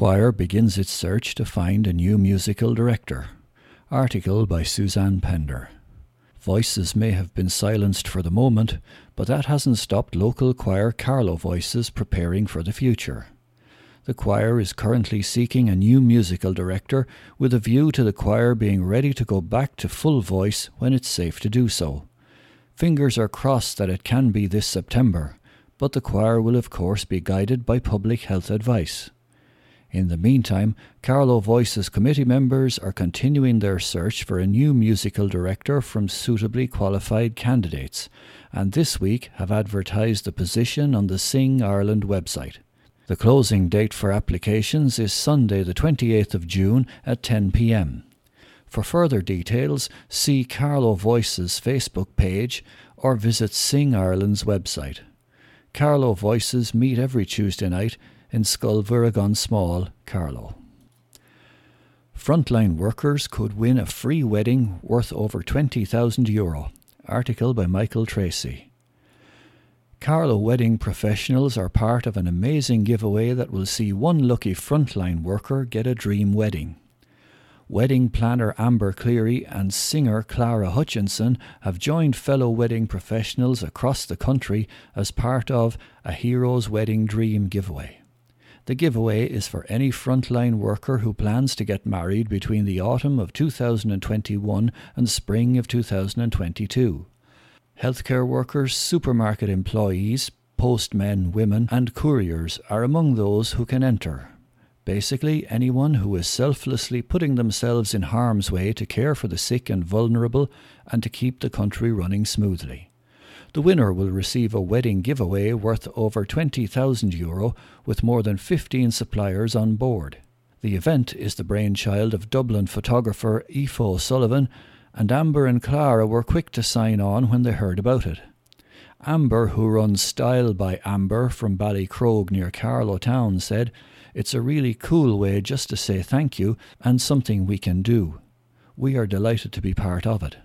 Choir begins its search to find a new musical director. Article by Suzanne Pender. Voices may have been silenced for the moment, but that hasn't stopped local choir Carlow Voices preparing for the future. The choir is currently seeking a new musical director with a view to the choir being ready to go back to full voice when it's safe to do so. Fingers are crossed that it can be this September, but the choir will of course be guided by public health advice. In the meantime, Carlow Voices committee members are continuing their search for a new musical director from suitably qualified candidates, and this week have advertised the position on the Sing Ireland website. The closing date for applications is Sunday, the 28th of June at 10 pm. For further details, see Carlow Voices Facebook page or visit Sing Ireland's website. Carlow Voices meet every Tuesday night in Scoil Small, Carlow. Frontline workers could win a free wedding worth over 20,000 euro. Article by Michael Tracy. Carlow wedding professionals are part of an amazing giveaway that will see one lucky frontline worker get a dream wedding. Wedding planner Amber Cleary and singer Clara Hutchinson have joined fellow wedding professionals across the country as part of a Hero's Wedding Dream giveaway. The giveaway is for any frontline worker who plans to get married between the autumn of 2021 and spring of 2022. Healthcare workers, supermarket employees, postmen, women, and couriers are among those who can enter. Basically, anyone who is selflessly putting themselves in harm's way to care for the sick and vulnerable and to keep the country running smoothly. The winner will receive a wedding giveaway worth over 20,000 euro with more than 15 suppliers on board. The event is the brainchild of Dublin photographer Aoife Sullivan, and Amber and Clara were quick to sign on when they heard about it. Amber, who runs Style by Amber from Ballycrogue near Carlow Town, said, It's a really cool way just to say thank you and something we can do. We are delighted to be part of it.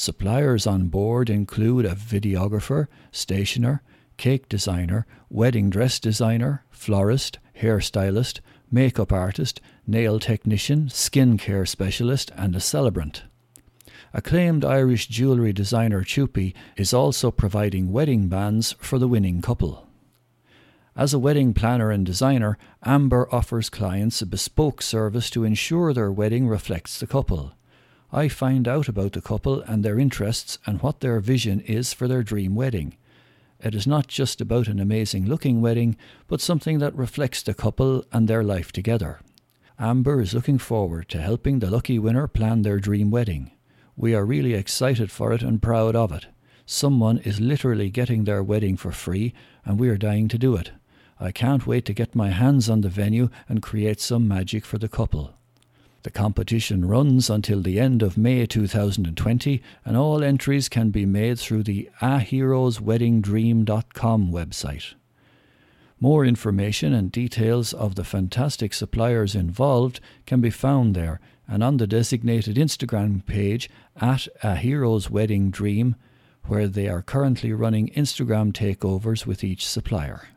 Suppliers on board include a videographer, stationer, cake designer, wedding dress designer, florist, hairstylist, makeup artist, nail technician, skin care specialist, and a celebrant. Acclaimed Irish jewellery designer Chupi is also providing wedding bands for the winning couple. As a wedding planner and designer, Amber offers clients a bespoke service to ensure their wedding reflects the couple. I find out about the couple and their interests and what their vision is for their dream wedding. It is not just about an amazing looking wedding, but something that reflects the couple and their life together. Amber is looking forward to helping the lucky winner plan their dream wedding. We are really excited for it and proud of it. Someone is literally getting their wedding for free, and we are dying to do it. I can't wait to get my hands on the venue and create some magic for the couple. The competition runs until the end of May 2020, and all entries can be made through the aheroesweddingdream.com website. More information and details of the fantastic suppliers involved can be found there and on the designated Instagram page at A Hero's Wedding Dream, where they are currently running Instagram takeovers with each supplier.